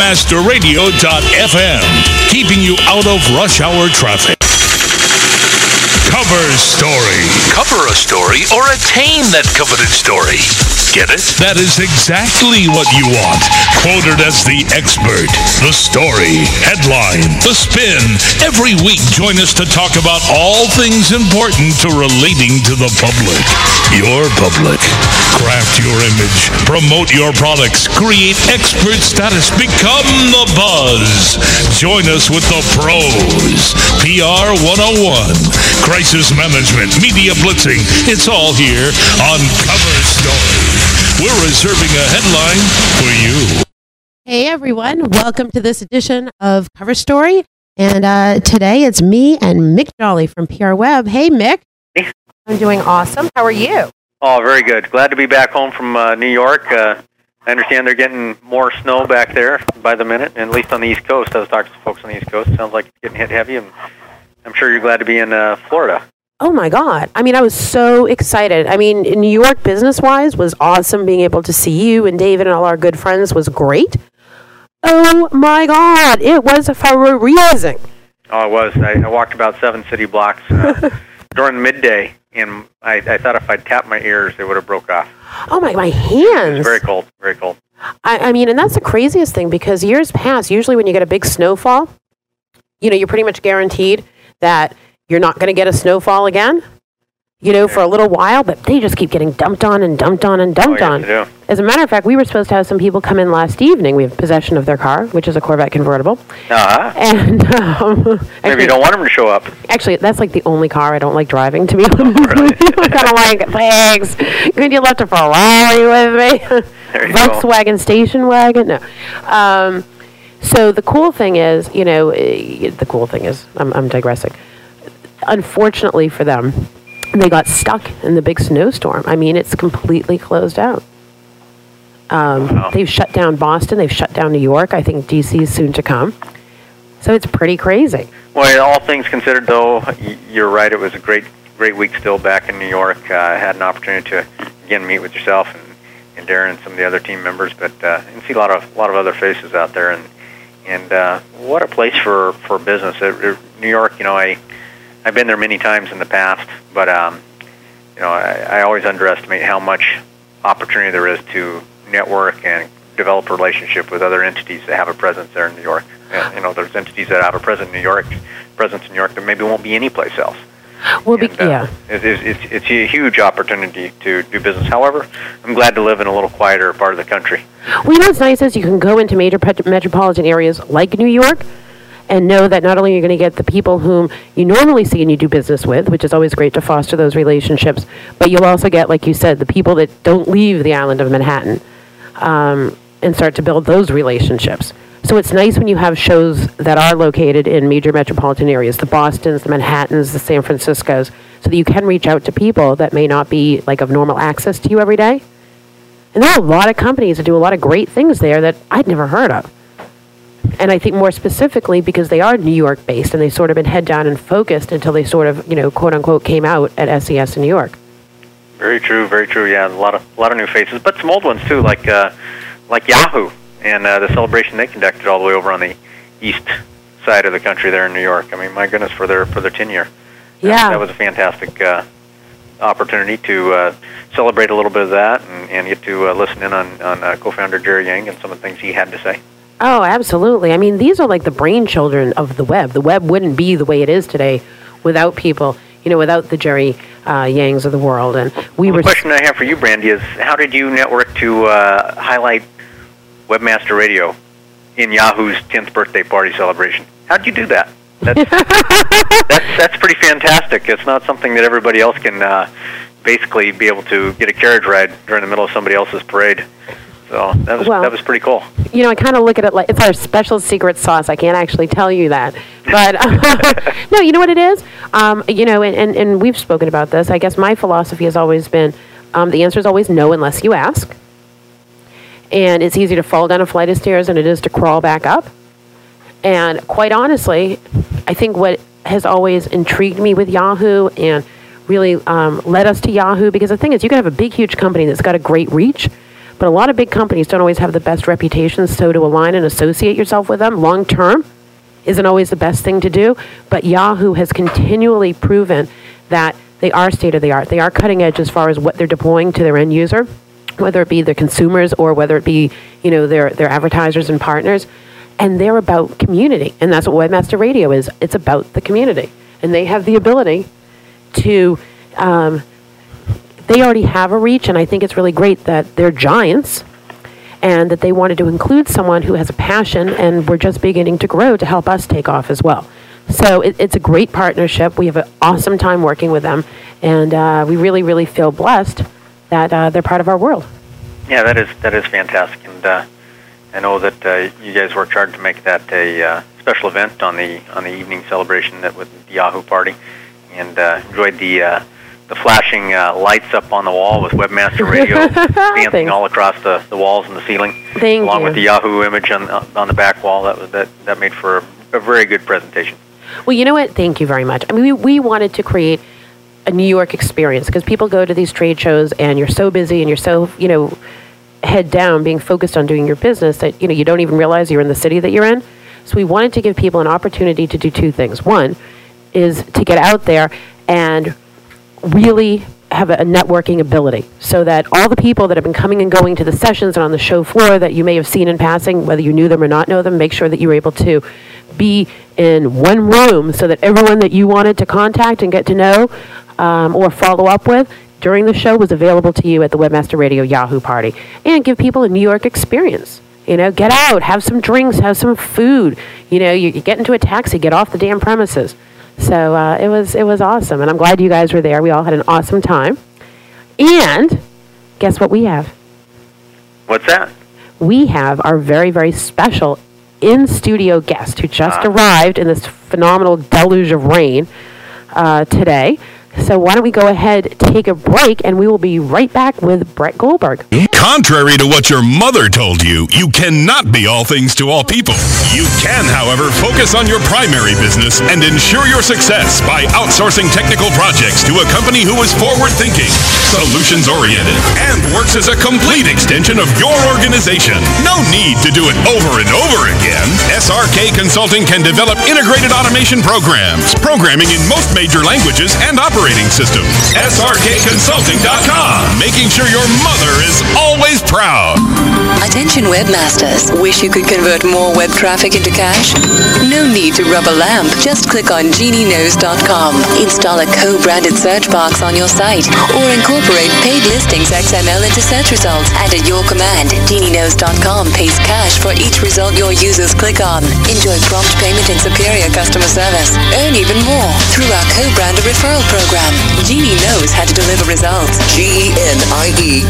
webmasterradio.fm, keeping you out of rush hour traffic. Cover story. Cover a story or attain that coveted story. Get it? That is exactly what you want. Quoted as the expert, the story, headline, the spin. Every week, join us to talk about all things important to relating to the public. Your public. Craft your image, promote your products, create expert status, become the buzz. Join us with the pros. PR 101, crisis management, media blitzing. It's all here on Cover Story. We're reserving a headline for you. Hey everyone, welcome to this edition of Cover Story. And uh, today it's me and Mick Jolly from PR Web. Hey Mick. Hey. I'm doing awesome. How are you? Oh, very good. Glad to be back home from uh, New York. Uh, I understand they're getting more snow back there by the minute, at least on the East Coast. I was talking to folks on the East Coast. Sounds like it's getting hit heavy, and I'm sure you're glad to be in uh, Florida. Oh my God. I mean, I was so excited. I mean, in New York, business wise, was awesome. Being able to see you and David and all our good friends was great. Oh my God. It was a freezing. Oh, it was. I, I walked about seven city blocks uh, during midday, and I, I thought if I'd tapped my ears, they would have broke off. Oh my, my It hands. was very cold, very cold. I, I mean, and that's the craziest thing because years past, usually when you get a big snowfall, you know, you're pretty much guaranteed that you're not going to get a snowfall again, you know, for a little while, but they just keep getting dumped on and dumped on and Oh, dumped yes, on. As a matter of fact, we were supposed to have some people come in last evening. We have possession of their car, which is a Corvette convertible. Uh-huh. And um, Maybe actually, you don't want them to show up. actually, that's like the only car I don't like driving, to be honest. really? I kind of like, thanks. Could you left a Ferrari with me? You go. Volkswagen station wagon? No. Um, so the cool thing is, you know, eh, the cool thing is, I'm, I'm digressing. Unfortunately for them, they got stuck in the big snowstorm. I mean, it's completely closed out. Um, Wow. They've shut down Boston. They've shut down New York. I think DC is soon to come. So it's pretty crazy. Well, all things considered, though, you're right. It was a great, great week still back in New York. Uh, I had an opportunity to again meet with yourself and, and Darren and some of the other team members, but uh, and see a lot of, a lot of other faces out there. And and uh, what a place for for business. It, it, New York, you know, I I've been there many times in the past, but um, you know, I, I always underestimate how much opportunity there is to network and develop a relationship with other entities that have a presence there in New York. And, you know, there's entities that have a presence in New York, presence in New York that maybe won't be anyplace else. Well, be, And, uh, yeah. it, it, it's it's a huge opportunity to do business. However, I'm glad to live in a little quieter part of the country. Well, you know what's nice is you can go into major pet- metropolitan areas like New York and know that not only are you going to get the people whom you normally see and you do business with, which is always great to foster those relationships, but you'll also get, like you said, the people that don't leave the island of Manhattan um, and start to build those relationships. So it's nice when you have shows that are located in major metropolitan areas, the Bostons, the Manhattans, the San Franciscos, so that you can reach out to people that may not be like of normal access to you every day. And there are a lot of companies that do a lot of great things there that I'd never heard of. And I think more specifically because they are New York based and they sort of been head down and focused until they sort of, you know, quote unquote came out at SES in New York. Very true, very true. Yeah, a lot of a lot of new faces, but some old ones too, like uh, like Yahoo and uh, the celebration they conducted all the way over on the east side of the country there in New York. I mean, my goodness, for their for their tenure. Yeah. that was a fantastic uh, opportunity to uh, celebrate a little bit of that and, and get to uh, listen in on on uh, co-founder Jerry Yang and some of the things he had to say. Oh, absolutely. I mean, these are like the brainchildren of the web. The web wouldn't be the way it is today without people, you know, without the Jerry uh, Yangs of the world. And we Well, were. the question I have for you, Brandy, is how did you network to uh, highlight Webmaster Radio in Yahoo's 10th birthday party celebration? How did you do that? That's, that's, that's pretty fantastic. It's not something that everybody else can uh, basically be able to get a carriage ride during the middle of somebody else's parade. So that was Well- that was pretty cool. you know, I kind of look at it like it's our special secret sauce. I can't actually tell you that, but no, you know what it is. Um, you know, and, and and we've spoken about this. I guess my philosophy has always been um, the answer is always no unless you ask, and it's easier to fall down a flight of stairs than it is to crawl back up. And quite honestly, I think what has always intrigued me with Yahoo and really um, led us to Yahoo because the thing is, you can have a big, huge company that's got a great reach, but a lot of big companies don't always have the best reputations. So to align and associate yourself with them long term isn't always the best thing to do. But Yahoo has continually proven that they are state of the art. They are cutting edge as far as what they're deploying to their end user, whether it be their consumers or whether it be you know their their advertisers and partners. And they're about community, and that's what Webmaster Radio is. It's about the community, and they have the ability to. Um, they already have a reach, and I think it's really great that they're giants and that they wanted to include someone who has a passion and we're just beginning to grow to help us take off as well. So it, it's a great partnership. We have an awesome time working with them, and uh, we really, really feel blessed that uh, they're part of our world. Yeah, that is that is fantastic, and uh, I know that uh, you guys worked hard to make that a uh, special event on the on the evening celebration that with the Yahoo party, and uh, enjoyed the the flashing uh, lights up on the wall with Webmaster Radio dancing all across the, the walls and the ceiling, Thank along you. with the Yahoo image on on the back wall. That was that that made for a, a very good presentation. Well, you know what? Thank you very much. I mean, we, we wanted to create a New York experience because people go to these trade shows and you're so busy and you're so, you know, head down being focused on doing your business that, you know, you don't even realize you're in the city that you're in. So we wanted to give people an opportunity to do two things. One is to get out there and really have a networking ability so that all the people that have been coming and going to the sessions and on the show floor that you may have seen in passing, whether you knew them or not know them, make sure that you were able to be in one room so that everyone that you wanted to contact and get to know um, or follow up with during the show was available to you at the Webmaster Radio Yahoo party and give people a New York experience. You know, get out, have some drinks, have some food. You know, you, you get into a taxi, get off the damn premises. So uh, it was it was awesome, and I'm glad you guys were there. We all had an awesome time. And guess what we have? What's that? We have our very very special in studio guest who just Ah. arrived in this phenomenal deluge of rain uh, today. So why don't we go ahead, take a break, and we will be right back with Brett Goldberg. Contrary to what your mother told you, you cannot be all things to all people. You can, however, focus on your primary business and ensure your success by outsourcing technical projects to a company who is forward thinking, solutions oriented, and works as a complete extension of your organization. No need to do it over and over again. SRK Consulting can develop integrated automation programs, programming in most major languages and operating systems. SRKConsulting.com, making sure your mother is always proud. Attention webmasters. Wish you could convert more web traffic into cash? No need to rub a lamp. Just click on GenieKnows.com. Install a co-branded search box on your site or incorporate paid listings XML into search results. And at your command, GenieKnows.com pays cash for each result your users click on. Enjoy prompt payment and superior customer service. Earn even more through our co-branded referral program. Genie knows how to deliver results. E G-E-N-I-E-K-N-O-W-S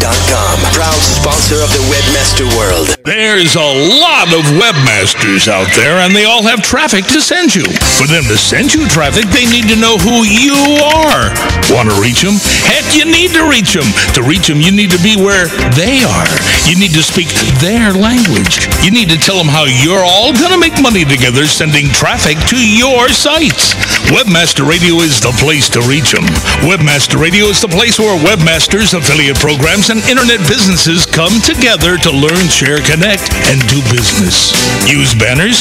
dot com. Proud sponsor of the Webmaster World. There's a lot of webmasters out there, and they all have traffic to send you. For them to send you traffic, they need to know who you are. Want to reach them? Heck, you need to reach them. To reach them, you need to be where they are. You need to speak their language. You need to tell them how you're all going to make money together sending traffic to your sites. Webmaster Radio is the place to reach them. Webmaster Radio is the place where webmasters, affiliate programs, and internet businesses come together to learn, share, connect, and do business. Use banners,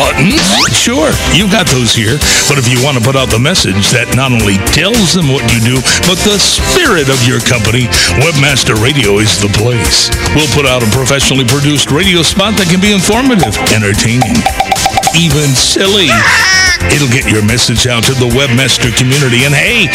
buttons, sure, you've got those here. But if you want to put out the message that not only tells them what you do, but the spirit of your company, Webmaster Radio is the place. We'll put out a professionally produced radio spot that can be informative, entertaining, even silly. It'll get your message out to the Webmaster community, and hey,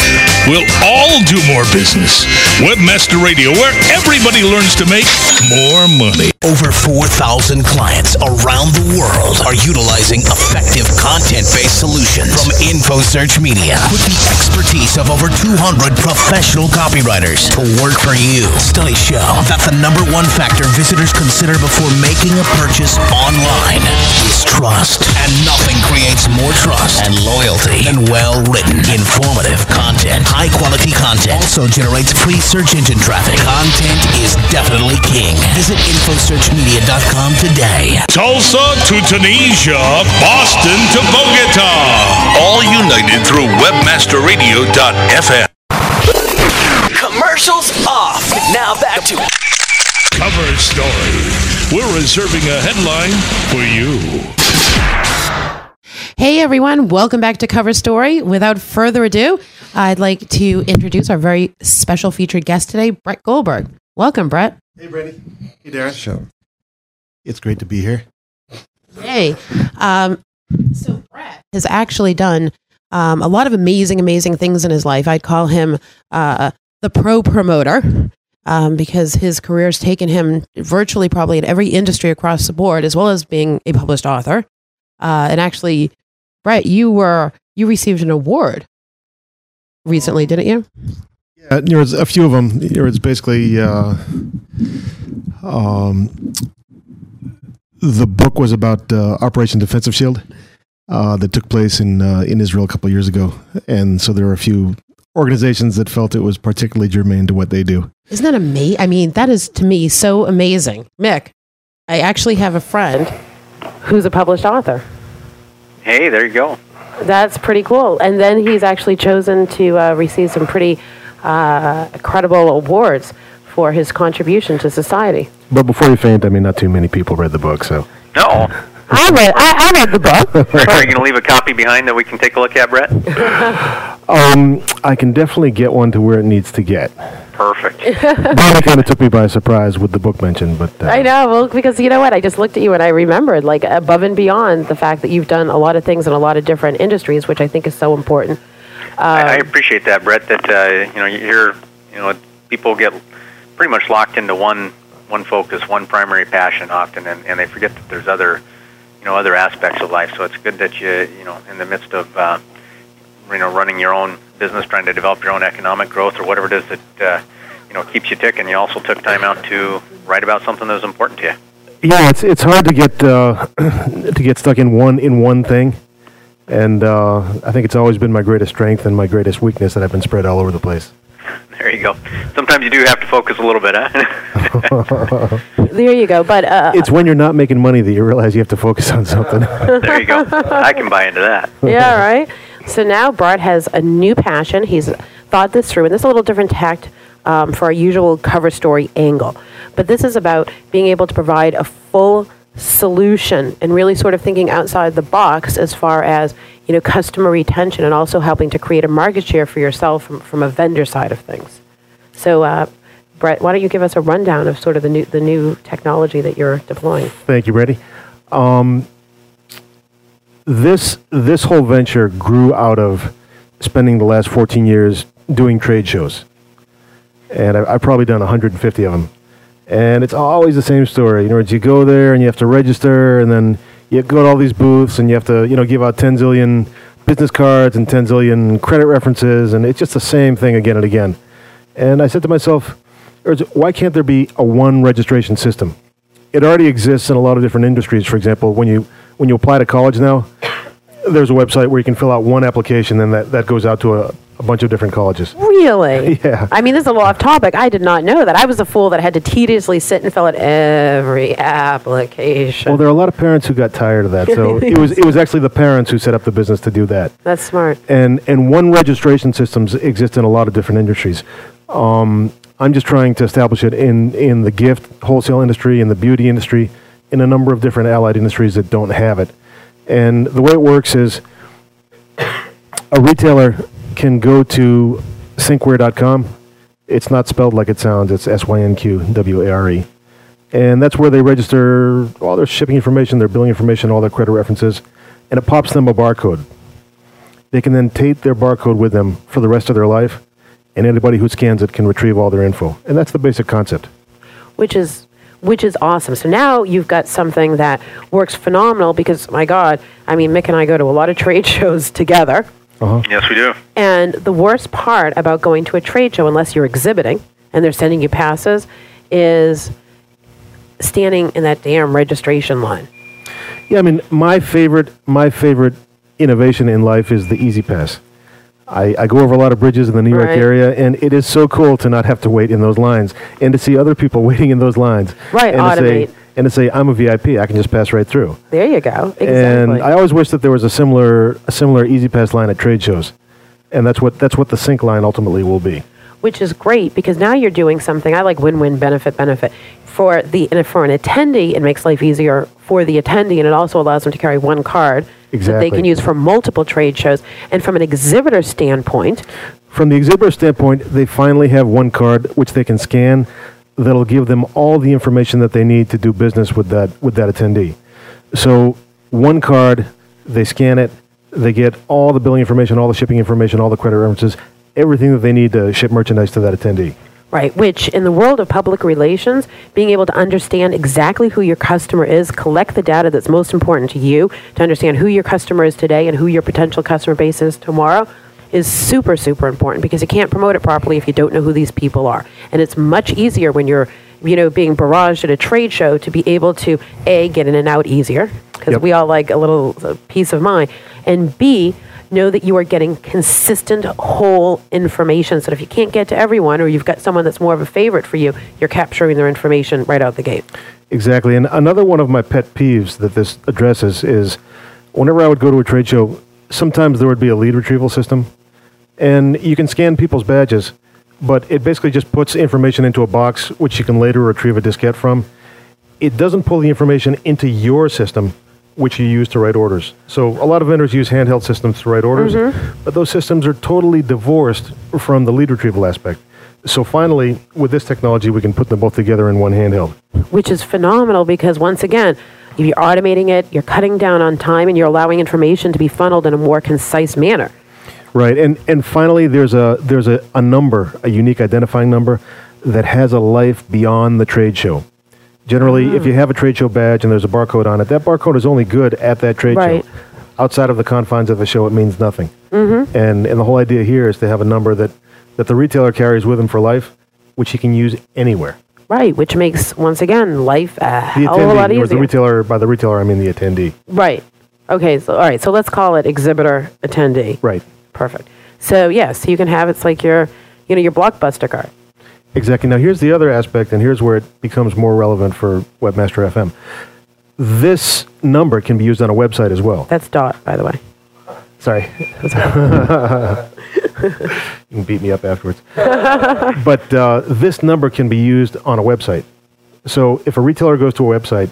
we'll all do more business. Webmaster Radio, where everybody learns to make more money. Over 4,000 clients around the world are utilizing effective content-based solutions from InfoSearch Media with the expertise of over 200 professional copywriters to work for you. Studies show that the number one factor visitors consider before making a purchase online is trust. And nothing creates more trust and loyalty And well-written, informative content. High-quality content also generates free search engine traffic. Content is definitely king. Visit InfoSearchMedia.com today. Tulsa to Tunisia, Boston to Bogota. All united through webmasterradio.fm. Commercials off. Now back to Cover story. We're reserving a headline for you. Hey everyone, welcome back to Cover Story. Without further ado, I'd like to introduce our very special featured guest today, Brett Goldberg. Welcome, Brett. Hey, Brady. Hey, Darren. Sure. It's great to be here. Hey. Um, so Brett has actually done um, a lot of amazing, amazing things in his life. I'd call him uh, the pro promoter um, because his career has taken him virtually probably in every industry across the board, as well as being a published author. Uh, and actually, Brett, you were you received an award recently, didn't you? Yeah, there was a few of them. There was basically uh, um, the book was about uh, Operation Defensive Shield uh, that took place in uh, in Israel a couple of years ago, and so there were a few organizations that felt it was particularly germane to what they do. Isn't that amazing? I mean, that is to me so amazing. Mick, I actually have a friend who's a published author. Hey, there you go. That's pretty cool. And then he's actually chosen to uh, receive some pretty uh, credible awards for his contribution to society. But before you faint, I mean, not too many people read the book, so No. I read, I, I read the book. Are you going to leave a copy behind that we can take a look at, Brett? um, I can definitely get one to where it needs to get. Perfect. Bonnie kind of took me by surprise with the book mention, but uh, I know, well, because you know what? I just looked at you and I remembered, like, above and beyond the fact that you've done a lot of things in a lot of different industries, which I think is so important. I, I appreciate that, Brett. That uh, you know, you hear, you know, people get pretty much locked into one one focus, one primary passion often, and, and they forget that there's other, you know, other aspects of life. So it's good that you, you know, in the midst of, uh, you know, running your own business, trying to develop your own economic growth or whatever it is that, uh, you know, keeps you ticking. You also took time out to write about something that was important to you. yeah, it's it's hard to get uh, to get stuck in one in one thing, and uh, I think it's always been my greatest strength and my greatest weakness that I've been spread all over the place. There you go. Sometimes you do have to focus a little bit, huh? There you go. But uh, It's when you're not making money that you realize you have to focus on something. there you go. I can buy into that. yeah, right. So now Brett has a new passion. He's thought this through, and this is a little different tact um, for our usual cover story angle. But this is about being able to provide a full solution and really sort of thinking outside the box as far as you know customer retention and also helping to create a market share for yourself from, from a vendor side of things. So, uh, Brett, why don't you give us a rundown of sort of the new the new technology that you're deploying? Thank you, Brady. Um, this this whole venture grew out of spending the last 14 years doing trade shows, and I, I've probably done 150 of them. And it's always the same story. You know, you go there and you have to register, and then you go to all these booths, and you have to you know give out 10 zillion business cards and 10 zillion credit references, and it's just the same thing again and again. And I said to myself, why can't there be a one registration system? It already exists in a lot of different industries. For example, when you when you apply to college now, there's a website where you can fill out one application, and that, that goes out to a, a bunch of different colleges. Really? Yeah. I mean, this is a little off topic. I did not know that. I was a fool that had to tediously sit and fill out every application. Well, there are a lot of parents who got tired of that. So it was it was actually the parents who set up the business to do that. That's smart. and and one registration systems exist in a lot of different industries. Um, I'm just trying to establish it in in the gift wholesale industry, in the beauty industry, in a number of different allied industries that don't have it. And the way it works is a retailer can go to synqware.com. It's not spelled like it sounds. It's S Y N Q W A R E. And that's where they register all their shipping information, their billing information, all their credit references, and it pops them a barcode. They can then tape their barcode with them for the rest of their life, and anybody who scans it can retrieve all their info. And that's the basic concept. which is which is awesome. So now you've got something that works phenomenal because my God, I mean Mick and I go to a lot of trade shows together. Uh-huh. Yes, we do. And the worst part about going to a trade show, unless you're exhibiting and they're sending you passes, is standing in that damn registration line. Yeah, I mean, my favorite, my favorite innovation in life is the E-ZPass. I, I go over a lot of bridges in the New York Right. area, and it is so cool to not have to wait in those lines and to see other people waiting in those lines. Right, and To automate. say, and to say, I'm a VIP, I can just pass right through. There you go. Exactly. And I always wish that there was a similar, a similar E-ZPass line at trade shows, and that's what that's what the Sync line ultimately will be. which is great because now you're doing something. I like win-win benefit benefit for the for an attendee. It makes life easier for the attendee, and it also allows them to carry one card that they can use for multiple trade shows. And from an exhibitor standpoint, From the exhibitor standpoint, they finally have one card which they can scan that'll give them all the information that they need to do business with that with that attendee. So one card, they scan it, they get all the billing information, all the shipping information, all the credit references, everything that they need to ship merchandise to that attendee. Right, which in the world of public relations, being able to understand exactly who your customer is, collect the data that's most important to you, to understand who your customer is today and who your potential customer base is tomorrow, is super, super important because you can't promote it properly if you don't know who these people are. And it's much easier when you're, you know, being barraged at a trade show to be able to, A, get in and out easier, because Yep. we all like a little uh, peace of mind, and B, know that you are getting consistent whole information so if you can't get to everyone or you've got someone that's more of a favorite for you you're capturing their information right out the gate Exactly. And another one of my pet peeves that this addresses is whenever I would go to a trade show, sometimes there would be a lead retrieval system, and you can scan people's badges, but it basically just puts information into a box which you can later retrieve a diskette from. It doesn't pull the information into your system, which you use to write orders. So a lot of vendors use handheld systems to write orders, mm-hmm. but those systems are totally divorced from the lead retrieval aspect. So finally, with this technology, we can put them both together in one handheld. which is phenomenal because once again if you're automating it you're cutting down on time and you're allowing information to be funneled in a more concise manner Right, and and finally, there's a there's a, a number, a unique identifying number that has a life beyond the trade show. Generally, if you have a trade show badge and there's a barcode on it, that barcode is only good at that trade Right. show. Outside of the confines of the show, it means nothing. Mm-hmm. And and the whole idea here is to have a number that that the retailer carries with him for life, which he can use anywhere. right which makes once again life a The hell of a lot attendee, or the retailer, by the retailer, I mean the attendee. right okay so all right so let's call it exhibitor attendee Right. perfect so yes you can have it's like your you know your blockbuster card Exactly. Now, here's the other aspect, and here's where it becomes more relevant for Webmaster FM. This number can be used on a website as well. that's dot by the way Sorry. you can beat me up afterwards. but uh, this number can be used on a website. So if a retailer goes to a website,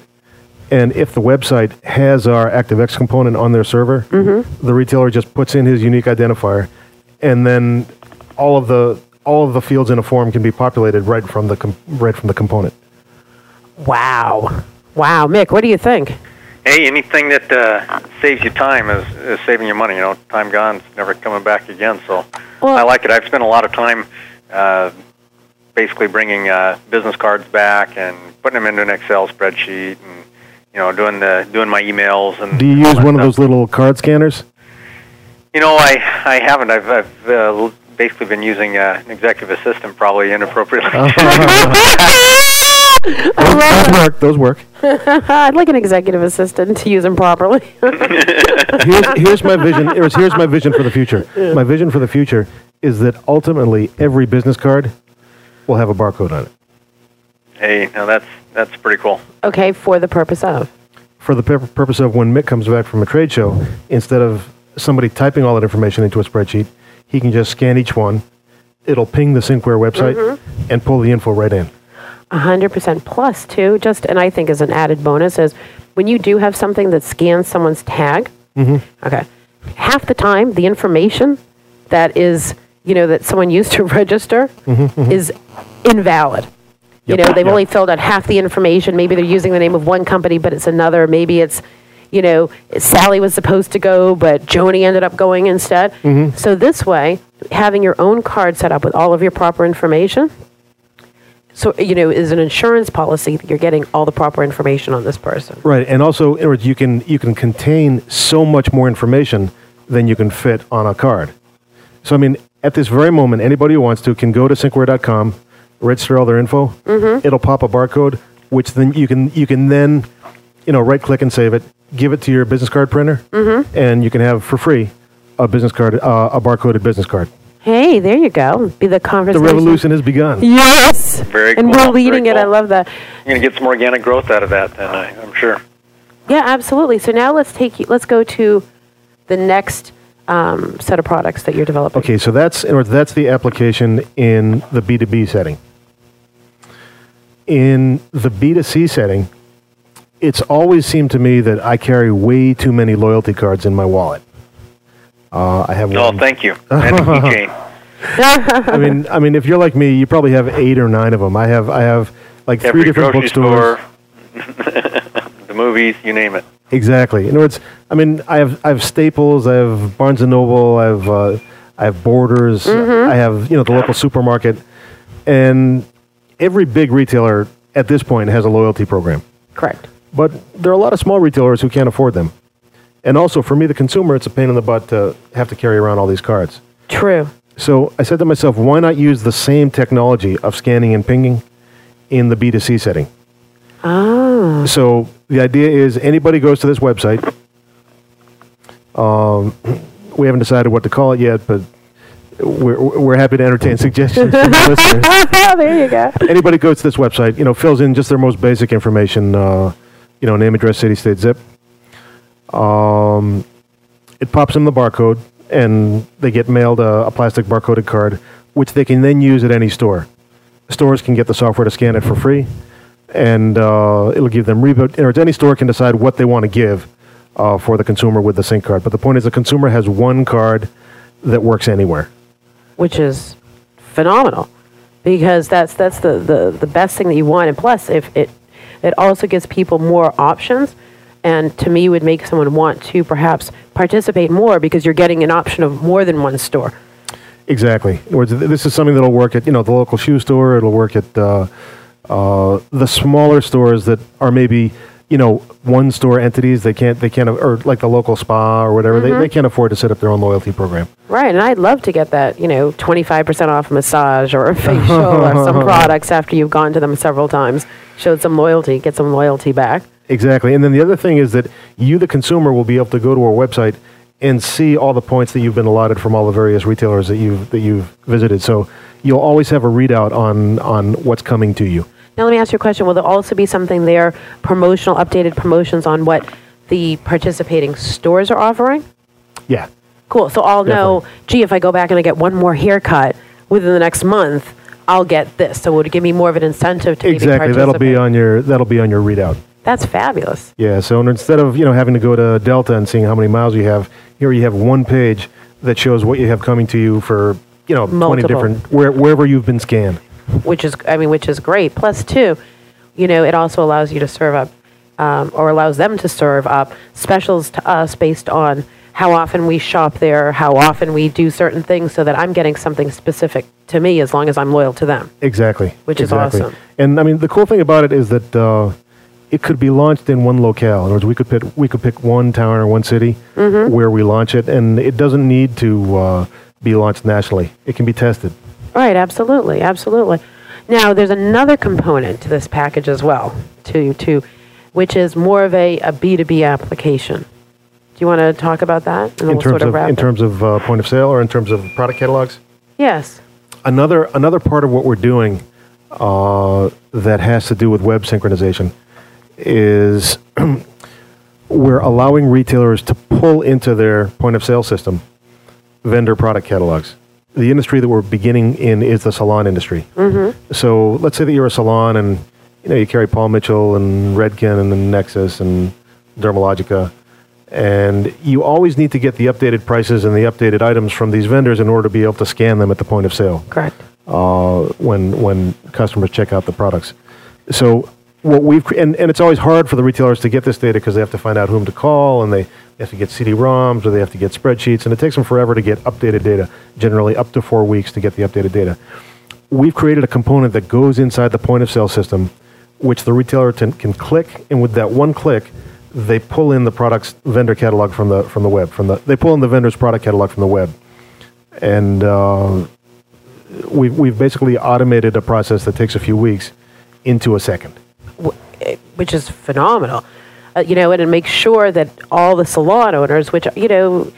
and if the website has our ActiveX component on their server, the retailer just puts in his unique identifier, and then all of the all of the fields in a form can be populated right from the com- right from the component. wow wow mick what do you think Hey, anything that uh, saves you time is, is saving you money. You know, time gone, it's never coming back again. So Well- I like it. I've spent a lot of time uh, basically bringing uh, business cards back and putting them into an Excel spreadsheet, and you know, doing the doing my emails and. Do you use that one of those little card scanners? You know, I I haven't. I've, I've uh, l- basically been using uh, an executive assistant probably inappropriately. Those work. Those work. i'd like an executive assistant to use them properly here's, here's my vision. Here's, here's my vision for the future. My vision for the future is that ultimately every business card will have a barcode on it. hey, now that's that's pretty cool. okay for the purpose of For the pur- purpose of when Mick comes back from a trade show, instead of somebody typing all that information into a spreadsheet, he can just scan each one. It'll ping the Synqware website mm-hmm. and pull the info right in. 100% plus too just and i think as an added bonus is when you do have something that scans someone's tag mm-hmm. okay half the time the information that is you know that someone used to register mm-hmm, is invalid. You know they've Yep. only filled out half the information. Maybe they're using the name of one company but it's another. Maybe it's you know sally was supposed to go but joni ended up going instead so this way having your own card set up with all of your proper information so you know is an insurance policy that you're getting all the proper information on this person Right, and also, in other words, you can you can contain so much more information than you can fit on a card. So, I mean, at this very moment, anybody who wants to can go to synqware.com, register all their info. Mm-hmm. It'll pop a barcode, which then you can you can then, you know, right click and save it, give it to your business card printer, mm-hmm. and you can have for free a business card, uh, a barcoded business card. hey there you go be the conversation. The revolution has begun. yes Very and cool, we're leading very it i love that You're gonna get some organic growth out of that, then I, I'm sure. yeah absolutely so now let's take you let's go to the next um, set of products that you're developing. Okay, so that's in other words, that's the application in the B2B setting. In the B2C setting, it's always seemed to me that I carry way too many loyalty cards in my wallet. Uh, I have Oh, one. thank you. And keychain. I mean, I mean, if you're like me, you probably have eight or nine of them. I have, I have like three different bookstores. store, the movies, you name it. Exactly. In other words, I mean, I have I have Staples, I have Barnes and Noble, I have uh, I have Borders, I have you know the local supermarket, and every big retailer at this point has a loyalty program. Correct. But there are a lot of small retailers who can't afford them, and also for me, the consumer, it's a pain in the butt to have to carry around all these cards. True. So I said to myself, why not use the same technology of scanning and pinging in the B2C setting? Oh. So the idea is anybody goes to this website. Um, we haven't decided what to call it yet, but we're, we're happy to entertain suggestions from the listeners. there you go. Anybody goes to this website, you know, fills in just their most basic information, uh, you know, name, address, city, state, zip. Um, it pops in the barcode, and they get mailed a, a plastic barcoded card, which they can then use at any store. Stores can get the software to scan it for free, and uh, it'll give them rebate. Or any store can decide what they want to give uh, for the consumer with the sync card. But the point is, the consumer has one card that works anywhere. which is phenomenal because that's that's the, the, the best thing that you want and plus if it it also gives people more options and to me would make someone want to perhaps participate more because you're getting an option of more than one store Exactly. This is something that'll work at you know the local shoe store. It'll work at uh, uh, the smaller stores that are maybe you know one store entities. They can't they can't or like the local spa or whatever. They, they mm-hmm. can't afford to set up their own loyalty program. right and i'd love to get that you know 25% off a massage or a facial or some products after you've gone to them several times showed some loyalty get some loyalty back Exactly. And then the other thing is that you, the consumer, will be able to go to our website and see all the points that you've been allotted from all the various retailers that you've that you've visited. So you'll always have a readout on on what's coming to you. Now, let me ask you a question. Will there also be something there, promotional, updated promotions on what the participating stores are offering? Yeah. Cool. So I'll know, gee, if I go back and I get one more haircut within the next month, I'll get this. So it would give me more of an incentive to maybe Exactly. That'll be participate. on your that'll be on your readout. That's fabulous. Yeah, so instead of you know having to go to Delta and seeing how many miles you have, here you have one page that shows what you have coming to you for you know twenty Multiple. different where, wherever you've been scanned. Which is I mean, which is great. Plus, two, you know, it also allows you to serve up, um, or allows them to serve up specials to us based on how often we shop there, how often we do certain things, so that I'm getting something specific to me as long as I'm loyal to them. Exactly, Which is exactly. awesome. And I mean, the cool thing about it is that uh, it could be launched in one locale. In other words, we could pick we could pick one town or one city Mm-hmm. where we launch it, and it doesn't need to uh, be launched nationally. It can be tested. Right, absolutely, absolutely. Now, there's another component to this package as well, to to, which is more of a, a B2B application. Do you want to talk about that? In we'll terms sort of of in terms of uh, point of sale or in terms of product catalogs. Yes. another another part of what we're doing uh, that has to do with web synchronization is we're allowing retailers to pull into their point of sale system vendor product catalogs. The industry that we're beginning in is the salon industry. Mm-hmm. So let's say that you're a salon and you know you carry Paul Mitchell and Redken and then Nexxus and Dermalogica, and you always need to get the updated prices and the updated items from these vendors in order to be able to scan them at the point of sale Correct. uh, when when customers check out the products. So what we've and, and it's always hard for the retailers to get this data because they have to find out whom to call and they, they have to get CD-ROMs or they have to get spreadsheets and it takes them forever to get updated data. Generally, up to four weeks to get the updated data. We've created a component that goes inside the point of sale system, which the retailer can, can click, and with that one click, they pull in the product's vendor catalog from the from the web. From the they pull in the vendor's product catalog from the web, and uh, we've we've basically automated a process that takes a few weeks into a second. eh, which is phenomenal. Uh, you know, and it makes sure that all the salon owners, which you know,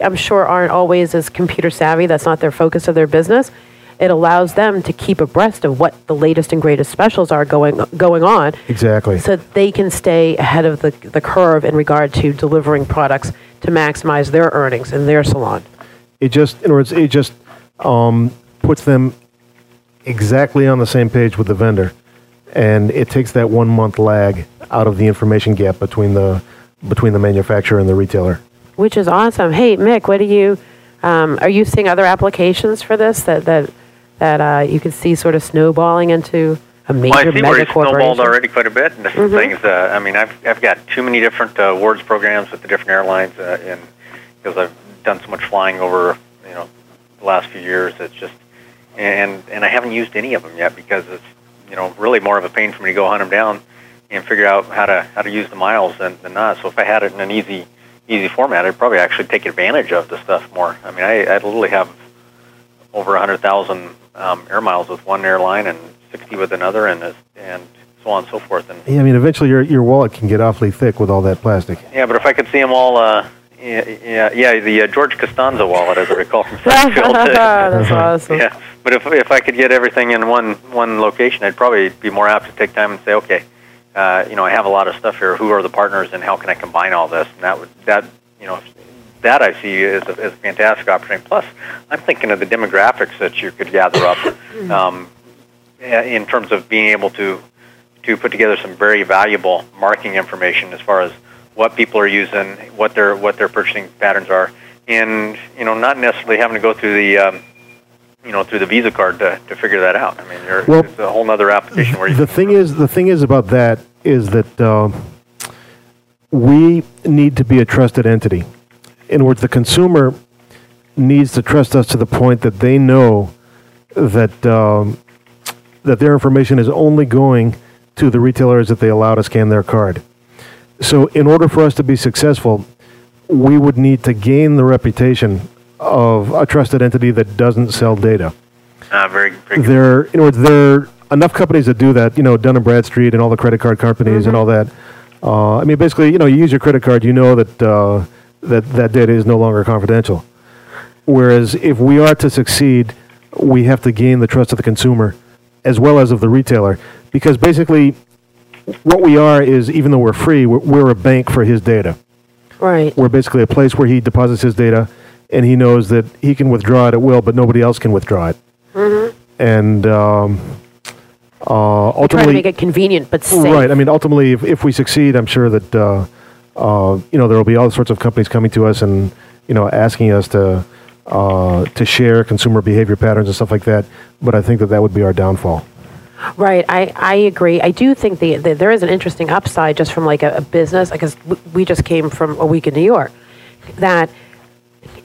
I'm sure aren't always as computer savvy. That's not their focus of their business. It allows them to keep abreast of what the latest and greatest specials are going going on, Exactly. so that they can stay ahead of the the curve in regard to delivering products to maximize their earnings in their salon. It just, in other words, it just um, puts them exactly on the same page with the vendor, and it takes that one month lag out of the information gap between the between the manufacturer and the retailer. Which is awesome. Hey, Mick, what do you, um, are you seeing other applications for this that, that, that uh, you could see sort of snowballing into a major Well, I see where mega it's snowballed already quite a bit, and different things. Uh, I mean, I've I've got too many different uh, awards programs with the different airlines, uh, and because I've done so much flying over, you know, the last few years, it's just, and and I haven't used any of them yet because it's, you know, really more of a pain for me to go hunt them down and figure out how to how to use the miles than, than not. So if I had it in an easy easy format, I'd probably actually take advantage of the stuff more. I mean, I, I literally have over a 100,000 um, air miles with one airline and 60 with another, and and so on and so forth. And Yeah, I mean, eventually your your wallet can get awfully thick with all that plastic. yeah, but if I could see them all, uh, yeah, yeah, yeah, the uh, George Costanza wallet, as I recall from Seinfeld. That's awesome. yeah, but if if I could get everything in one one location, I'd probably be more apt to take time and say, okay, uh, you know, I have a lot of stuff here. Who are the partners, and how can I combine all this? And that would that you know. That I see as a, as a fantastic opportunity. Plus, I'm thinking of the demographics that you could gather up um, in terms of being able to to put together some very valuable marketing information as far as what people are using, what their what their purchasing patterns are, and you know not necessarily having to go through the um, you know through the Visa card to, to figure that out. I mean, Well, it's a whole other application where you The thing is, the thing is about that is that uh, we need to be a trusted entity. In words, the consumer needs to trust us to the point that they know that um, that their information is only going to the retailers that they allow to scan their card. So, in order for us to be successful, we would need to gain the reputation of a trusted entity that doesn't sell data. uh, very very good. There, in other words, there are enough companies that do that. You know, Dun and Bradstreet and all the credit card companies and all that. Uh, I mean, basically, you know, you use your credit card, you know that uh, that that data is no longer confidential. Whereas, if we are to succeed, we have to gain the trust of the consumer as well as of the retailer, because basically, what we are is, even though we're free, we're, we're a bank for his data. Right. We're basically a place where he deposits his data, and he knows that he can withdraw it at will, but nobody else can withdraw it. Mm-hmm. And um, uh, Trying to ultimately, make it convenient but safe. right? I mean, ultimately, if, if we succeed, I'm sure that uh, uh, you know there will be all sorts of companies coming to us and you know asking us to uh, to share consumer behavior patterns and stuff like that. But I think that that would be our downfall. Right, I, I agree. I do think the, the, there is an interesting upside just from like a, a business, because we just came from a week in New York, that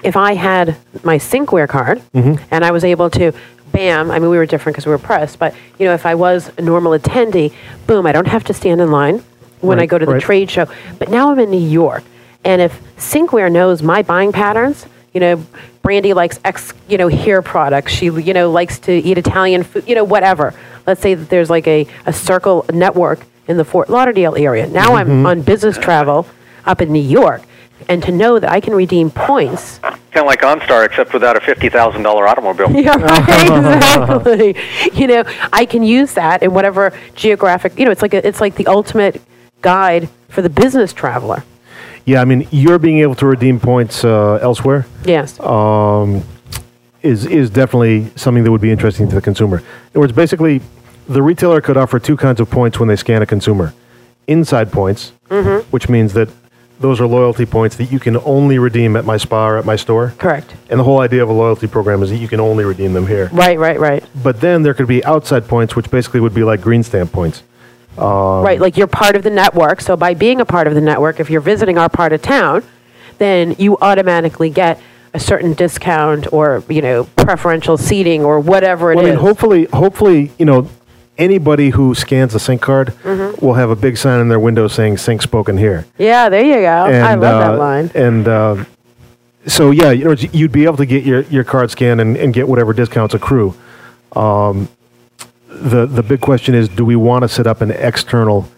if I had my Synqware card mm-hmm. and I was able to, bam, I mean, we were different because we were pressed, but, you know, if I was a normal attendee, boom, I don't have to stand in line when I go to the right. trade show. But now I'm in New York, and if Synqware knows my buying patterns, you know, Brandy likes X, you know, hair products. She, you know, likes to eat Italian food, you know, whatever. Let's say that there's like a, a circle network in the Fort Lauderdale area. Now Mm-hmm. I'm on business travel up in New York. And to know that I can redeem points. Kind of like OnStar, except without a fifty thousand dollar automobile. Yeah, right, exactly. you know, I can use that in whatever geographic, you know, it's like a, it's like the ultimate guide for the business traveler. Yeah, I mean, you're being able to redeem points uh, elsewhere. Yes. Is is definitely something that would be interesting to the consumer. In other words, basically, the retailer could offer two kinds of points when they scan a consumer: inside points, mm-hmm. which means that those are loyalty points that you can only redeem at my spa or at my store. Correct. And the whole idea of a loyalty program is that you can only redeem them here. Right, right, right. But then there could be outside points, which basically would be like green stamp points. Um, right, like you're part of the network. So by being a part of the network, if you're visiting our part of town, then you automatically get a certain discount or you know preferential seating or whatever it is. Well, I mean, hopefully, hopefully, you know, anybody who scans a sync card Mm-hmm. will have a big sign in their window saying "Sync spoken here." yeah, there you go. I love uh, that line. And uh, so, yeah, you know, you'd be able to get your, your card scanned and, and get whatever discounts accrue. Um, the the big question is, do we want to set up an external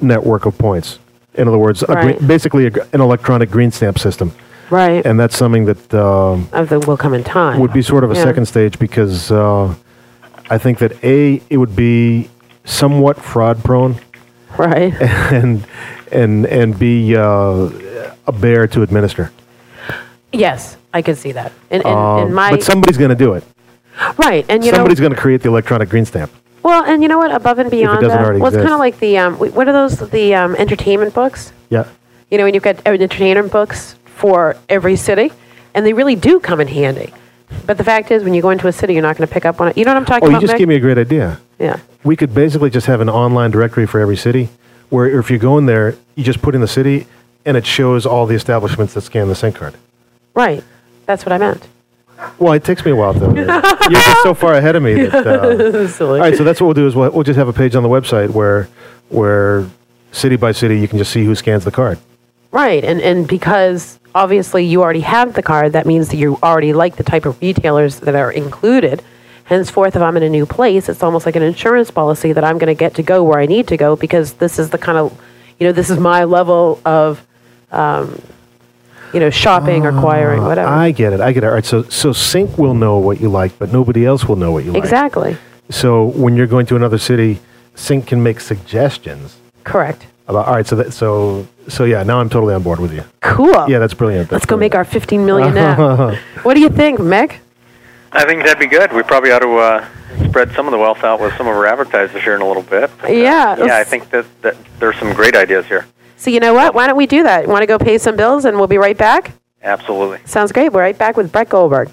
network of points? In other words, a green, basically a, an electronic green stamp system, Right. and that's something that um, of the will come in time. would be sort of a Yeah. second stage because uh, I think that a it would be somewhat fraud prone Right. and and and be uh, a bear to administer. Yes, I could see that. In, in, Um, my but somebody's going to do it. right, and you Somebody's going to create the electronic green stamp. well, and you know what? Above and beyond doesn't that, already well, it's kind exist. of like the um, wh- what are those? The um, entertainment books. Yeah. You know, when you've got uh, entertainment books for every city, and they really do come in handy. But the fact is, when you go into a city, you're not going to pick up on it. You know what I'm talking about? Oh, you just Meg? gave me a great idea. yeah. We could basically just have an online directory for every city where if you go in there, you just put in the city and it shows all the establishments that scan the SIM card. Right. That's what I meant. Well, it takes me a while to. You're just so far ahead of me. That, uh, Silly. all right, so that's what we'll do is we'll, we'll just have a page on the website where, where city by city you can just see who scans the card. Right, and and because obviously you already have the card, that means that you already like the type of retailers that are included. Henceforth, if I'm in a new place, it's almost like an insurance policy that I'm going to get to go where I need to go because this is the kind of, you know, this is my level of, um, you know, shopping, acquiring, whatever. I get it. I get it. All right, so so Sync will know what you like, but nobody else will know what you like. exactly. So when you're going to another city, Sync can make suggestions Correct. about. All right, so that so so yeah. Now I'm totally on board with you. Cool. Yeah, that's brilliant. Let's That's go make our 15 million now. what do you think, Meg? I think that'd be good. We probably ought to uh, spread some of the wealth out with some of our advertisers here in a little bit. But, uh, Yeah, yeah, I think that, that there's some great ideas here. So you know what? Why don't we do that? Want to go pay some bills and we'll be right back? Absolutely. Sounds great. We're right back with Brett Goldberg.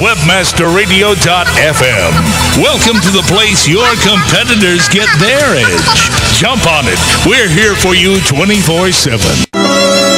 Webmasterradio.fm. Welcome to the place your competitors get their edge. Jump on it. We're here for you 24 7.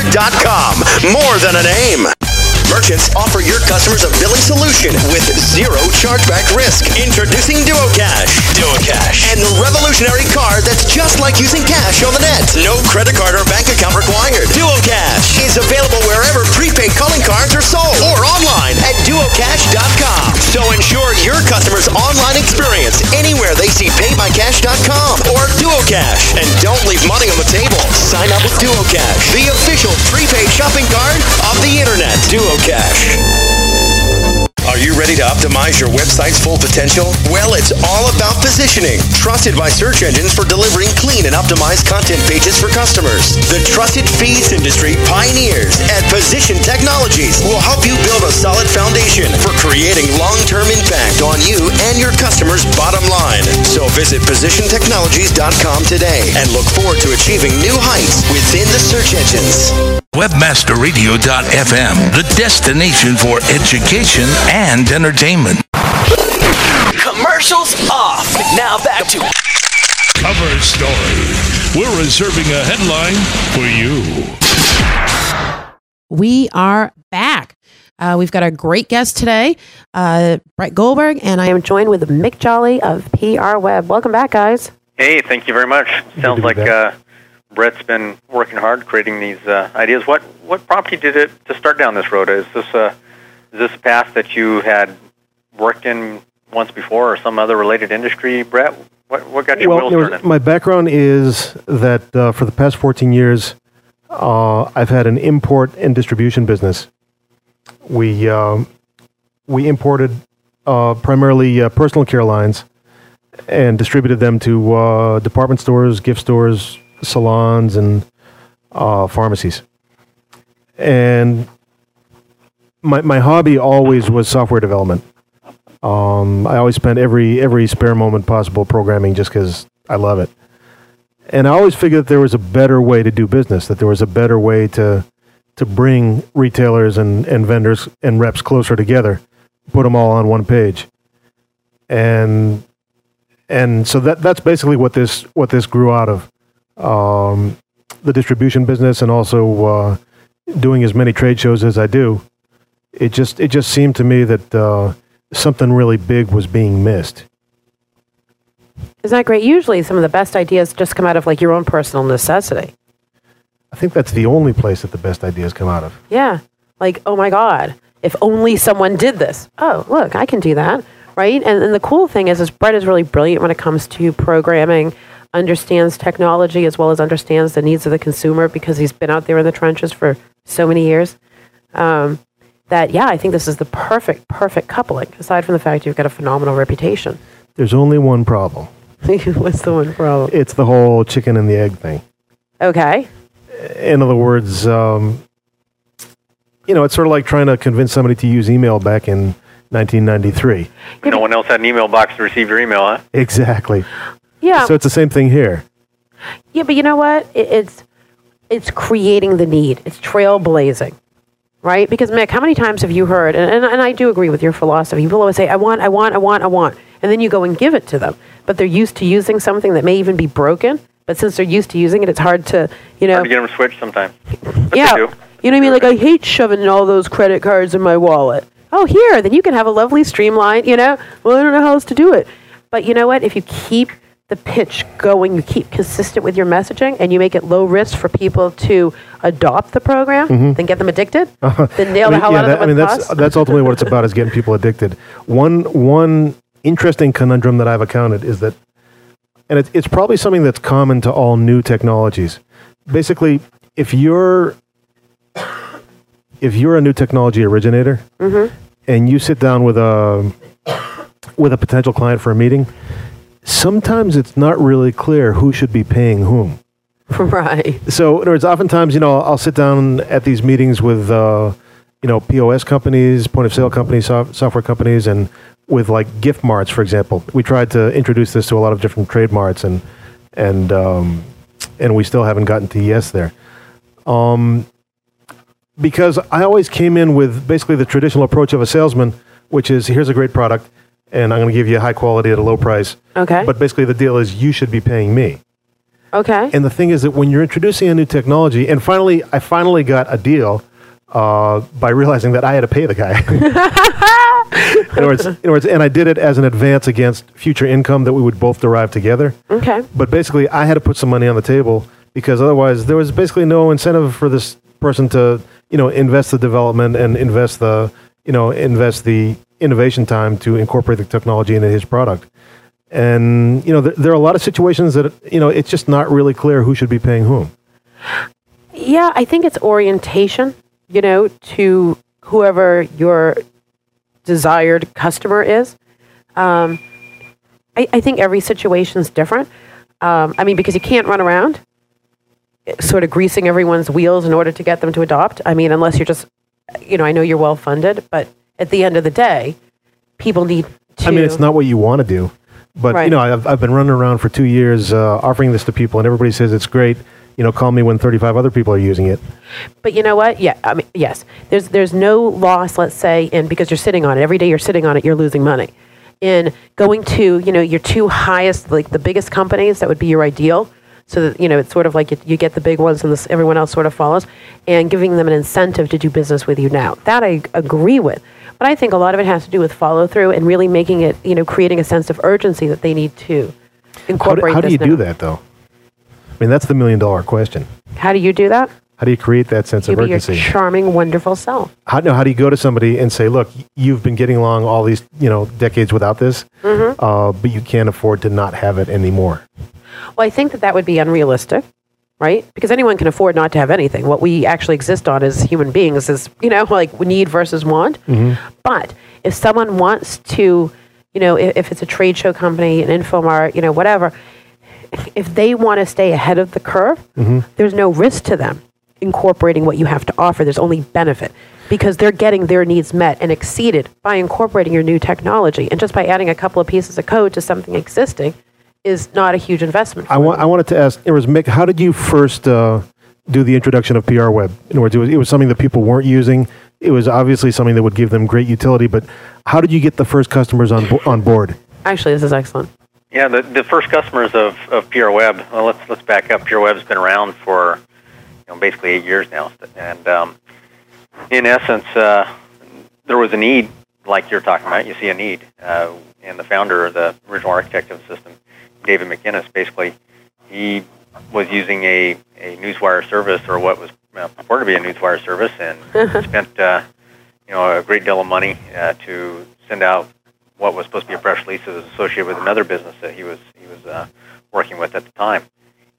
dot com. More than a name. Merchants offer your customers a billing solution with zero chargeback risk. Introducing DuoCash. DuoCash. And the revolutionary card that's just like using cash on the net. No credit card or bank account required. DuoCash is available wherever prepaid calling cards are sold or online at duocash.com. So ensure your customers' online experience anywhere they see paybycash.com or DuoCash. And don't leave money on the table. Sign up with DuoCash, the official prepaid shopping card of the internet. DuoCash. Are you ready to optimize your website's full potential? Well, it's all about positioning. Trusted by search engines for delivering clean and optimized content pages for customers. The trusted feeds industry pioneers at Position Technologies will help you build a solid foundation for creating long-term impact on you and your customers' bottom line. So visit positiontechnologies.com today and look forward to achieving new heights within the search engines. Webmasterradio.fm, the destination for education and entertainment. Commercials off. Now back to Cover story. We're reserving a headline for you. We are back. Uh, we've got a great guest today, uh, Brett Goldberg, and I I am am joined with Mick Jolly of PR Web. Welcome back, guys. Hey, thank you very much. Sounds like uh, Brett's been working hard creating these uh, ideas. What what prompted you to to start down this road? Is this a is this a path that you had worked in once before, or some other related industry, Brett? What what got your well, wheels turning? my background is that uh, for the past 14 years, uh, I've had an import and distribution business. We um, we imported uh, primarily uh, personal care lines and distributed them to uh, department stores, gift stores, salons, and uh, pharmacies. And my my hobby always was software development. Um, I always spent every every spare moment possible programming just because I love it. And I always figured that there was a better way to do business. That there was a better way to to bring retailers and, and vendors and reps closer together, put them all on one page. And and so that that's basically what this what this grew out of. Um, the distribution business and also uh, doing as many trade shows as I do. It just it just seemed to me that uh, something really big was being missed. Isn't that great? Usually, some of the best ideas just come out of like your own personal necessity. I think that's the only place that the best ideas come out of. Yeah. like, oh my God, if only someone did this. Oh, look, I can do that, right? And, and the cool thing is, is Brett is really brilliant when it comes to programming, understands technology as well as understands the needs of the consumer because he's been out there in the trenches for so many years. Um, that yeah, I think this is the perfect, perfect coupling. Aside from the fact you've got a phenomenal reputation. There's only one problem. What's the one problem? It's the whole chicken and the egg thing. Okay. In other words, um, you know, it's sort of like trying to convince somebody to use email back in 1993. No one else had an email box to receive your email, huh? Exactly. Yeah. So it's the same thing here. Yeah, but you know what? It, it's it's creating the need. It's trailblazing, right? Because Mick, how many times have you heard? And, and, and I do agree with your philosophy. People always say, "I want, I want, I want, I want," and then you go and give it to them. But they're used to using something that may even be broken. But since they're used to using it, it's hard to, you know, Hard to get them to switch sometimes. But yeah. You know what I mean? Like I hate shoving all those credit cards in my wallet. Oh, here, then you can have a lovely streamline. You know, well, I don't know how else to do it. But you know what? If you keep the pitch going, you keep consistent with your messaging, and you make it low risk for people to adopt the program, Mhm. then get them addicted. Then nail I the mean, hell yeah, out of them I mean, that's cost. that's ultimately what it's about is getting people addicted. One one interesting conundrum that I've encountered is that, and it's it's probably something that's common to all new technologies. Basically, if you're if you're a new technology originator Mm-hmm. and you sit down with a with a potential client for a meeting, sometimes it's not really clear who should be paying whom. right. So, in other words, oftentimes, you know, I'll sit down at these meetings with, uh, you know, POS companies, point of sale companies, soft, software companies, and with like gift marts, for example. We tried to introduce this to a lot of different trade marts, and and um, and we still haven't gotten to yes there. Um, because I always came in with basically the traditional approach of a salesman, which is here's a great product, and I'm going to give you high quality at a low price. Okay. But basically, the deal is you should be paying me. Okay. And the thing is that when you're introducing a new technology, and finally, I finally got a deal uh, by realizing that I had to pay the guy. in, other words, in other words, and I did it as an advance against future income that we would both derive together. Okay. But basically, I had to put some money on the table because otherwise, there was basically no incentive for this person to, you know, invest the development and invest the, you know, invest the innovation time to incorporate the technology into his product. And you know, there, there are a lot of situations that you know it's just not really clear who should be paying whom. Yeah, I think it's orientation, you know, to whoever your desired customer is. Um, I, I think every situation is different. Um, I mean, because you can't run around eh, sort of greasing everyone's wheels in order to get them to adopt. I mean, unless you're just, you know, I know you're well funded, but at the end of the day, people need to. I mean, it's not what you want to do, but Right. you know, I've I've been running around for two years uh, offering this to people, and everybody says it's great. You know, call me when 35 other people are using it. But you know what? Yeah, I mean, yes. There's there's no loss, let's say, in because you're sitting on it every day. You're sitting on it. You're losing money. In going to you know your two highest, like the biggest companies, that would be your ideal. So that you know it's sort of like you, you get the big ones and this, everyone else sort of follows, and giving them an incentive to do business with you now. That I agree with. But I think a lot of it has to do with follow through and really making it, you know, creating a sense of urgency that they need to How do, incorporate. how do you do that, though? I mean, that's the million dollar question. How do you do that? How do you create that sense You of be your urgency? charming, wonderful self. How, no, how do you go to somebody and say, "Look, you've been getting along all these, you know, decades without this, Mhm. uh, but you can't afford to not have it anymore." Well, I think that that would be unrealistic, right? Because anyone can afford not to have anything. What we actually exist on as human beings is, you know, like need versus want. Mm-hmm. But if someone wants to, you know, if, if it's a trade show company, an Infomart, you know, whatever, if they want to stay ahead of the curve, mm-hmm. there's no risk to them incorporating what you have to offer. There's only benefit because they're getting their needs met and exceeded by incorporating your new technology. And just by adding a couple of pieces of code to something existing is not a huge investment. I, wa- I wanted to ask, it was Mick, how did you first uh, do the introduction of PR Web? In other words, it was, it was something that people weren't using. It was obviously something that would give them great utility, but how did you get the first customers on, bo- on board? Actually, this is excellent. Yeah, the, the first customers of, of PR Web. Well, let's let's back up. PR Web's been around for you know basically eight years now, and um, in essence, uh, there was a need like you're talking about. You see a need, uh, and the founder, the original architect of the system, David McInnis, basically he was using a, a newswire service or what was uh, purported to be a newswire service and spent uh, you know a great deal of money uh, to send out what was supposed to be a press release that was associated with another business that he was he was uh, working with at the time.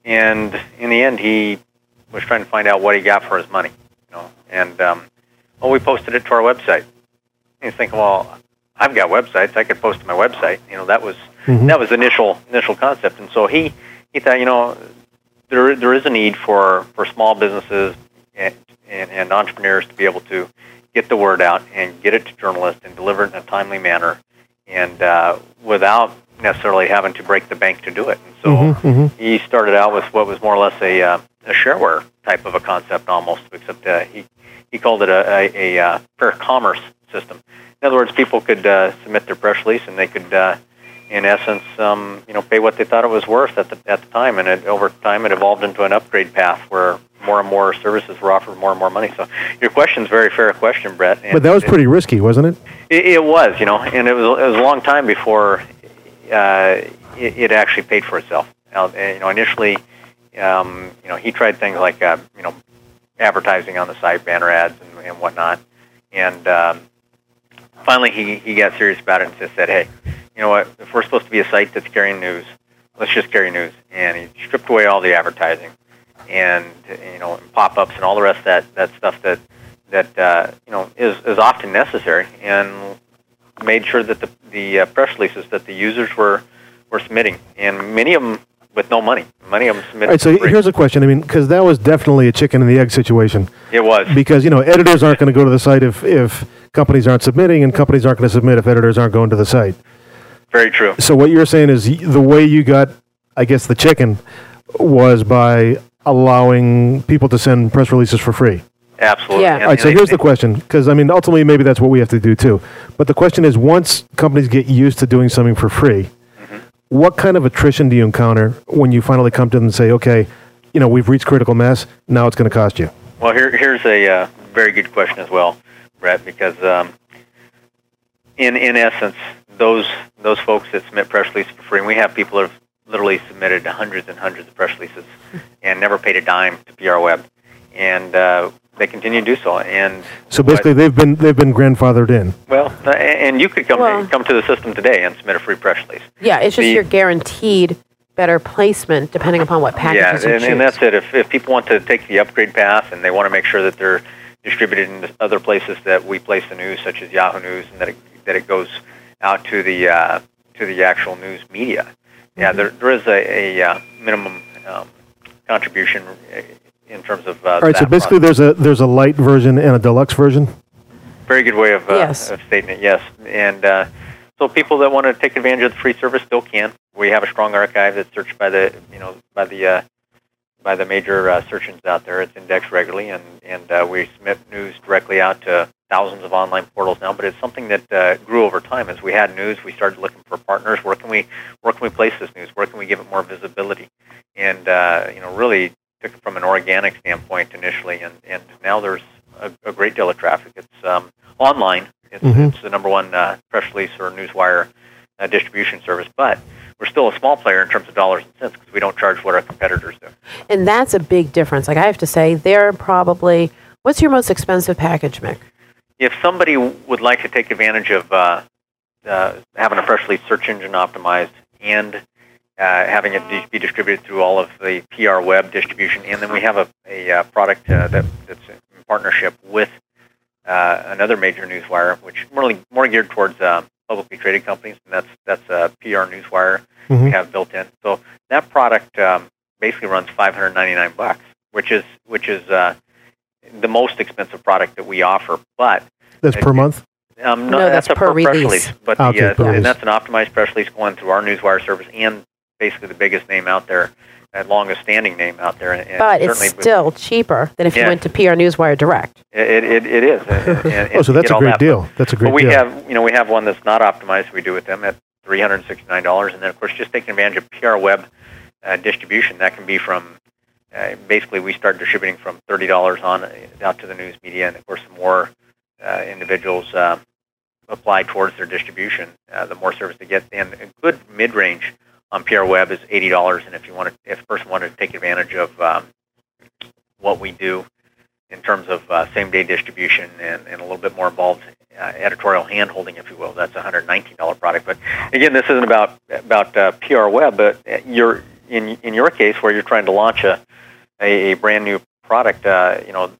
And in the end, he was trying to find out what he got for his money. You know, and um, well, we posted it to our website. And he's thinking, well, I've got websites. I could post to my website. You know, that was Mhm. that was the initial initial concept. And so he he thought, you know, there there is a need for for small businesses and and, and entrepreneurs to be able to get the word out and get it to journalists and deliver it in a timely manner, and uh, without necessarily having to break the bank to do it. And so Mhm, mhm. he started out with what was more or less a uh, a shareware type of a concept almost, except uh, he he called it a, a, a uh, fair commerce system. In other words, people could uh, submit their press release and they could, uh, in essence, um, you know, pay what they thought it was worth at the at the time, and it, over time it evolved into an upgrade path where more and more services were offered more and more money. So your question's a very fair question, Brett. and But that was it- pretty risky, wasn't it? it, it was, you know, and it was it was a long time before uh, it, it actually paid for itself. Now, uh, you know, initially, um, you know, he tried things like uh, you know, advertising on the site, banner ads, and, and whatnot, and um, finally he he got serious about it and just said, hey, you know what? If we're supposed to be a site that's carrying news, let's just carry news. And he stripped away all the advertising and you know pop-ups and all the rest of that that stuff that that uh, you know is is often necessary, and made sure that the the uh, press releases that the users were were submitting, and many of them with no money. Many of them All submitted. right, so free. here's a question. I mean, because that was definitely a chicken and the egg situation. it was Because you know, editors aren't going to go to the site if if companies aren't submitting, and companies aren't going to submit if editors aren't going to the site. Very true. So what you're saying is the way you got, I guess, the chicken was by allowing people to send press releases for free. Absolutely. Yeah. All right. So here's the question, because I mean, ultimately, maybe that's what we have to do too. But the question is, once companies get used to doing something for free, Mm-hmm. what kind of attrition do you encounter when you finally come to them and say, okay, you know, we've reached critical mass. Now it's going to cost you. Well, here, here's a uh, very good question as well, Brett, because um, in in essence, those those folks that submit press releases for free, and we have people that have literally submitted hundreds and hundreds of press releases and never paid a dime to PR Web, and uh, they continue to do so. And So what- basically, they've been they've been grandfathered in. well, uh, and you could come Well- come to the system today and submit a free press release. Yeah, it's just The- you're guaranteed better placement depending upon what Yeah, packages you and, choose. and that's it. If, if people want to take the upgrade path and they want to make sure that they're distributed in other places that we place the news, such as Yahoo News, and that it, that it goes out to the uh, to the actual news media. Yeah, Mm-hmm. there, there is a, a uh, minimum um, contribution uh, in terms of. Uh, All right. So basically, process. there's a there's a light version and a deluxe version. Very good way of, uh, Yes. of stating it, yes. And uh, so people that want to take advantage of the free service still can. We have a strong archive that's searched by the, you know, by the uh, by the major uh, search engines out there. It's indexed regularly, and and uh, we submit news directly out to thousands of online portals now. But it's something that uh, grew over time. As we had news, we started looking for partners. Where can we where can we place this news? Where can we give it more visibility? And uh, you know, really took it from an organic standpoint initially, and and now there's a, a great deal of traffic. It's um, online. It's, Mhm. it's the number one uh, press release or newswire uh, distribution service, but we're still a small player in terms of dollars and cents because we don't charge what our competitors do. and that's a big difference. Like I have to say, they're probably what's your most expensive package, Mick? If somebody would like to take advantage of uh, uh, having a freshly search engine optimized and uh, having it be distributed through all of the PR web distribution, and then we have a, a uh, product uh, that, that's in partnership with uh, another major newswire, which really more geared towards uh, publicly traded companies, and that's that's uh, PR Newswire Mhm. we have built in. So that product um, basically runs 599 bucks, which is which is uh, the most expensive product that we offer. But That's per month. um, No, that's a per press release. release. But Okay, the, uh, per release. and that's an optimized press release going through our Newswire service and basically the biggest name out there, that longest standing name out there. And, and But it's certainly with- still cheaper than if you went to PR Newswire Direct. It, it, it is. And- and- Oh, so that's a great that. deal. That's a great But we deal. have, you know, we have one that's not optimized. We do with them at three hundred and sixty nine dollars, and then of course just taking advantage of PR web uh, distribution. That can be from uh, basically we start distributing from thirty dollars on uh, out to the news media, and of course the more uh, individuals uh, apply towards their distribution, uh, the more service they get. And a good mid range on PR web is eighty dollars, and if you want to, if a person wanted to take advantage of um, what we do. in terms of uh, same day distribution and, and a little bit more involved uh, editorial hand holding, if you will. That's a $119 product. But again, this isn't about about uh, PR web, but you're in in your case where you're trying to launch a a, a brand new product. Uh, you know,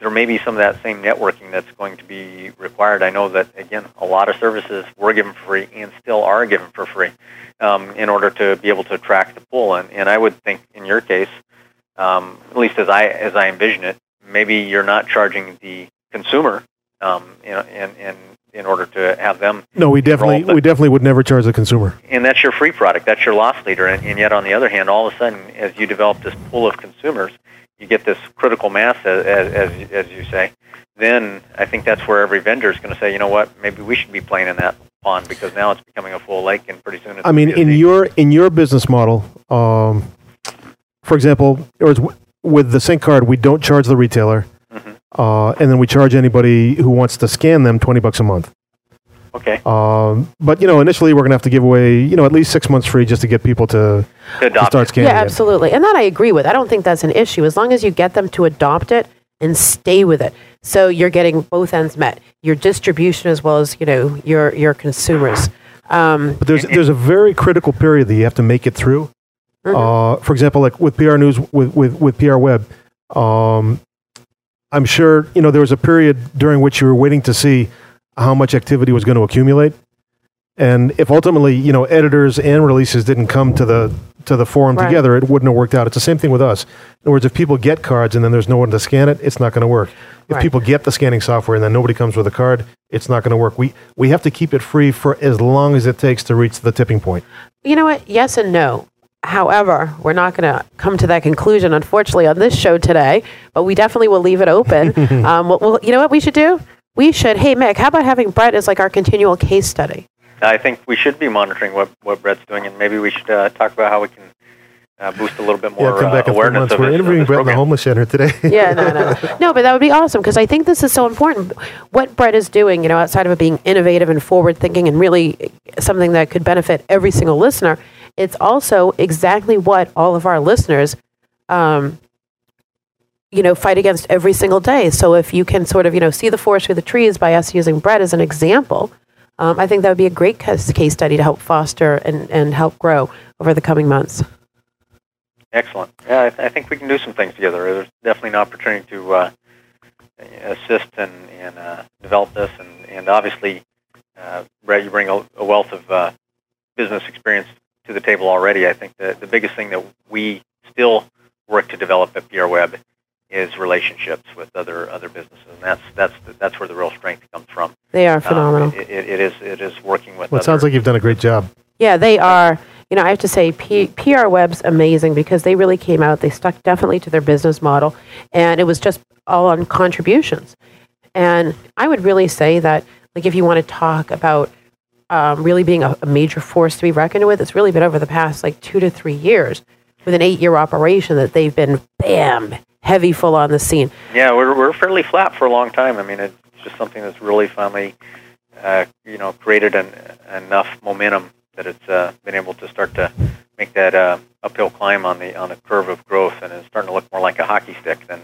there may be some of that same networking that's going to be required. I know that again, a lot of services were given for free and still are given for free um, in order to be able to attract the pool. And, and I would think in your case, um, at least as I as I envision it, maybe you're not charging the consumer, um, you know, in, in in order to have them. No, we definitely but- we definitely would never charge the consumer. and that's your free product. That's your loss leader. And, and yet, on the other hand, all of a sudden, as you develop this pool of consumers, you get this critical mass, as, as, as, you say. Then I think that's where every vendor is going to say, you know what, maybe we should be playing in that pond because now it's becoming a full lake, and pretty soon it's. I mean, in your in your business model, um, for example, or with the sync card, we don't charge the retailer. Uh, and then we charge anybody who wants to scan them twenty bucks a month. Okay. Um, but you know, initially we're going to have to give away you know at least six months free just to get people to, To adopt start scanning. Yeah, it. absolutely. And that I agree with. I don't think that's an issue as long as you get them to adopt it and stay with it. So you're getting both ends met. Your distribution as well as, you know, your your consumers. Um, But there's there's a very critical period that you have to make it through. Uh, for example, like with PR News, with with, with PR Web, um, I'm sure you know there was a period during which you were waiting to see how much activity was going to accumulate, and if ultimately you know editors and releases didn't come to the to the forum Right. together, it wouldn't have worked out. It's the same thing with us. In other words, if people get cards and then there's no one to scan it, it's not going to work. If Right. people get the scanning software and then nobody comes with a card, it's not going to work. We we have to keep it free for as long as it takes to reach the tipping point. you know what? Yes and no. However, we're not going to come to that conclusion, unfortunately, on this show today. But we definitely will leave it open. um, well, well, you know what we should do? We should. Hey, Mick, how about having Brett as like our continual case study? I think we should be monitoring what, what Brett's doing, and maybe we should uh, talk about how we can uh, boost a little bit more yeah, come uh, back in three awareness months. of We're this, interviewing this Brett in the homeless center today. yeah, no, no, no, but that would be awesome because I think this is so important. What Brett is doing, you know, outside of it being innovative and forward thinking and really something that could benefit every single listener, it's also exactly what all of our listeners, um, you know, fight against every single day. So if you can sort of, you know, see the forest through the trees by us using Brett as an example, um, I think that would be a great case case study to help foster and, and help grow over the coming months. Excellent. Yeah, I, th- I think we can do some things together. There's definitely an opportunity to uh, assist and, and uh, develop this, and, and obviously, uh, Brett, you bring a, a wealth of uh, business experience to the table already. I think the, the biggest thing that we still work to develop at PR Web is relationships with other other businesses, and that's that's the, that's where the real strength comes from. They are Um, phenomenal. it, it, it is it is working with. well, it sounds like you've done a great job. Yeah, they are. You know, I have to say, P- PR Web's amazing because they really came out. They stuck definitely to their business model, and it was just all on contributions. And I would really say that, like, if you want to talk about um, really being a, a major force to be reckoned with, it's really been over the past like two to three years with an eight-year operation that they've been bam heavy full on the scene. Yeah, we're we're fairly flat for a long time. I mean, it's just something that's really finally, uh, you know, created an, enough momentum that it's uh, been able to start to make that uh, uphill climb on the on the curve of growth, and it's starting to look more like a hockey stick than,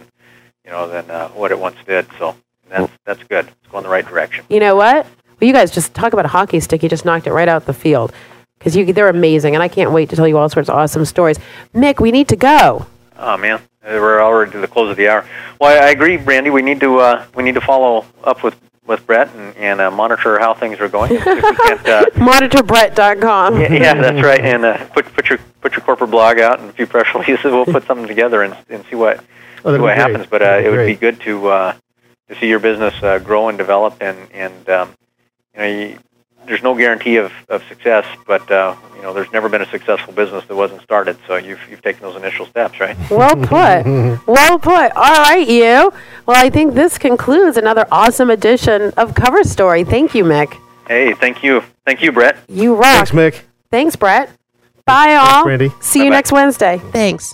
you know, than uh, what it once did. So that's that's good. It's going the right direction. You know what? Well, you guys just talk about a hockey stick. You just knocked it right out the field because you they're amazing, and I can't wait to tell you all sorts of awesome stories. Mick, we need to go. Oh man, we're already to the close of the hour. Well, I I agree, Brandy. We need to uh, we need to follow up with with Brett and, and uh, monitor how things are going. If we uh, MonitorBrett.com. yeah, yeah, that's right. And uh, put put your put your corporate blog out and a few press releases. We'll put something together and and see what Oh, see what happens. But uh, it would be good to uh, to see your business uh, grow and develop. And and um, you know, you, there's no guarantee of, of success, but uh, you know, there's never been a successful business that wasn't started. So you've you've taken those initial steps, right? Well put. well put. All right, you. Well, I think this concludes another awesome edition of Cover Story. Thank you, Mick. Hey, thank you, thank you, Brett. You rock. Thanks, Mick. Thanks, Brett. Bye, all. Brandy. See you Bye-bye. next Wednesday. Thanks.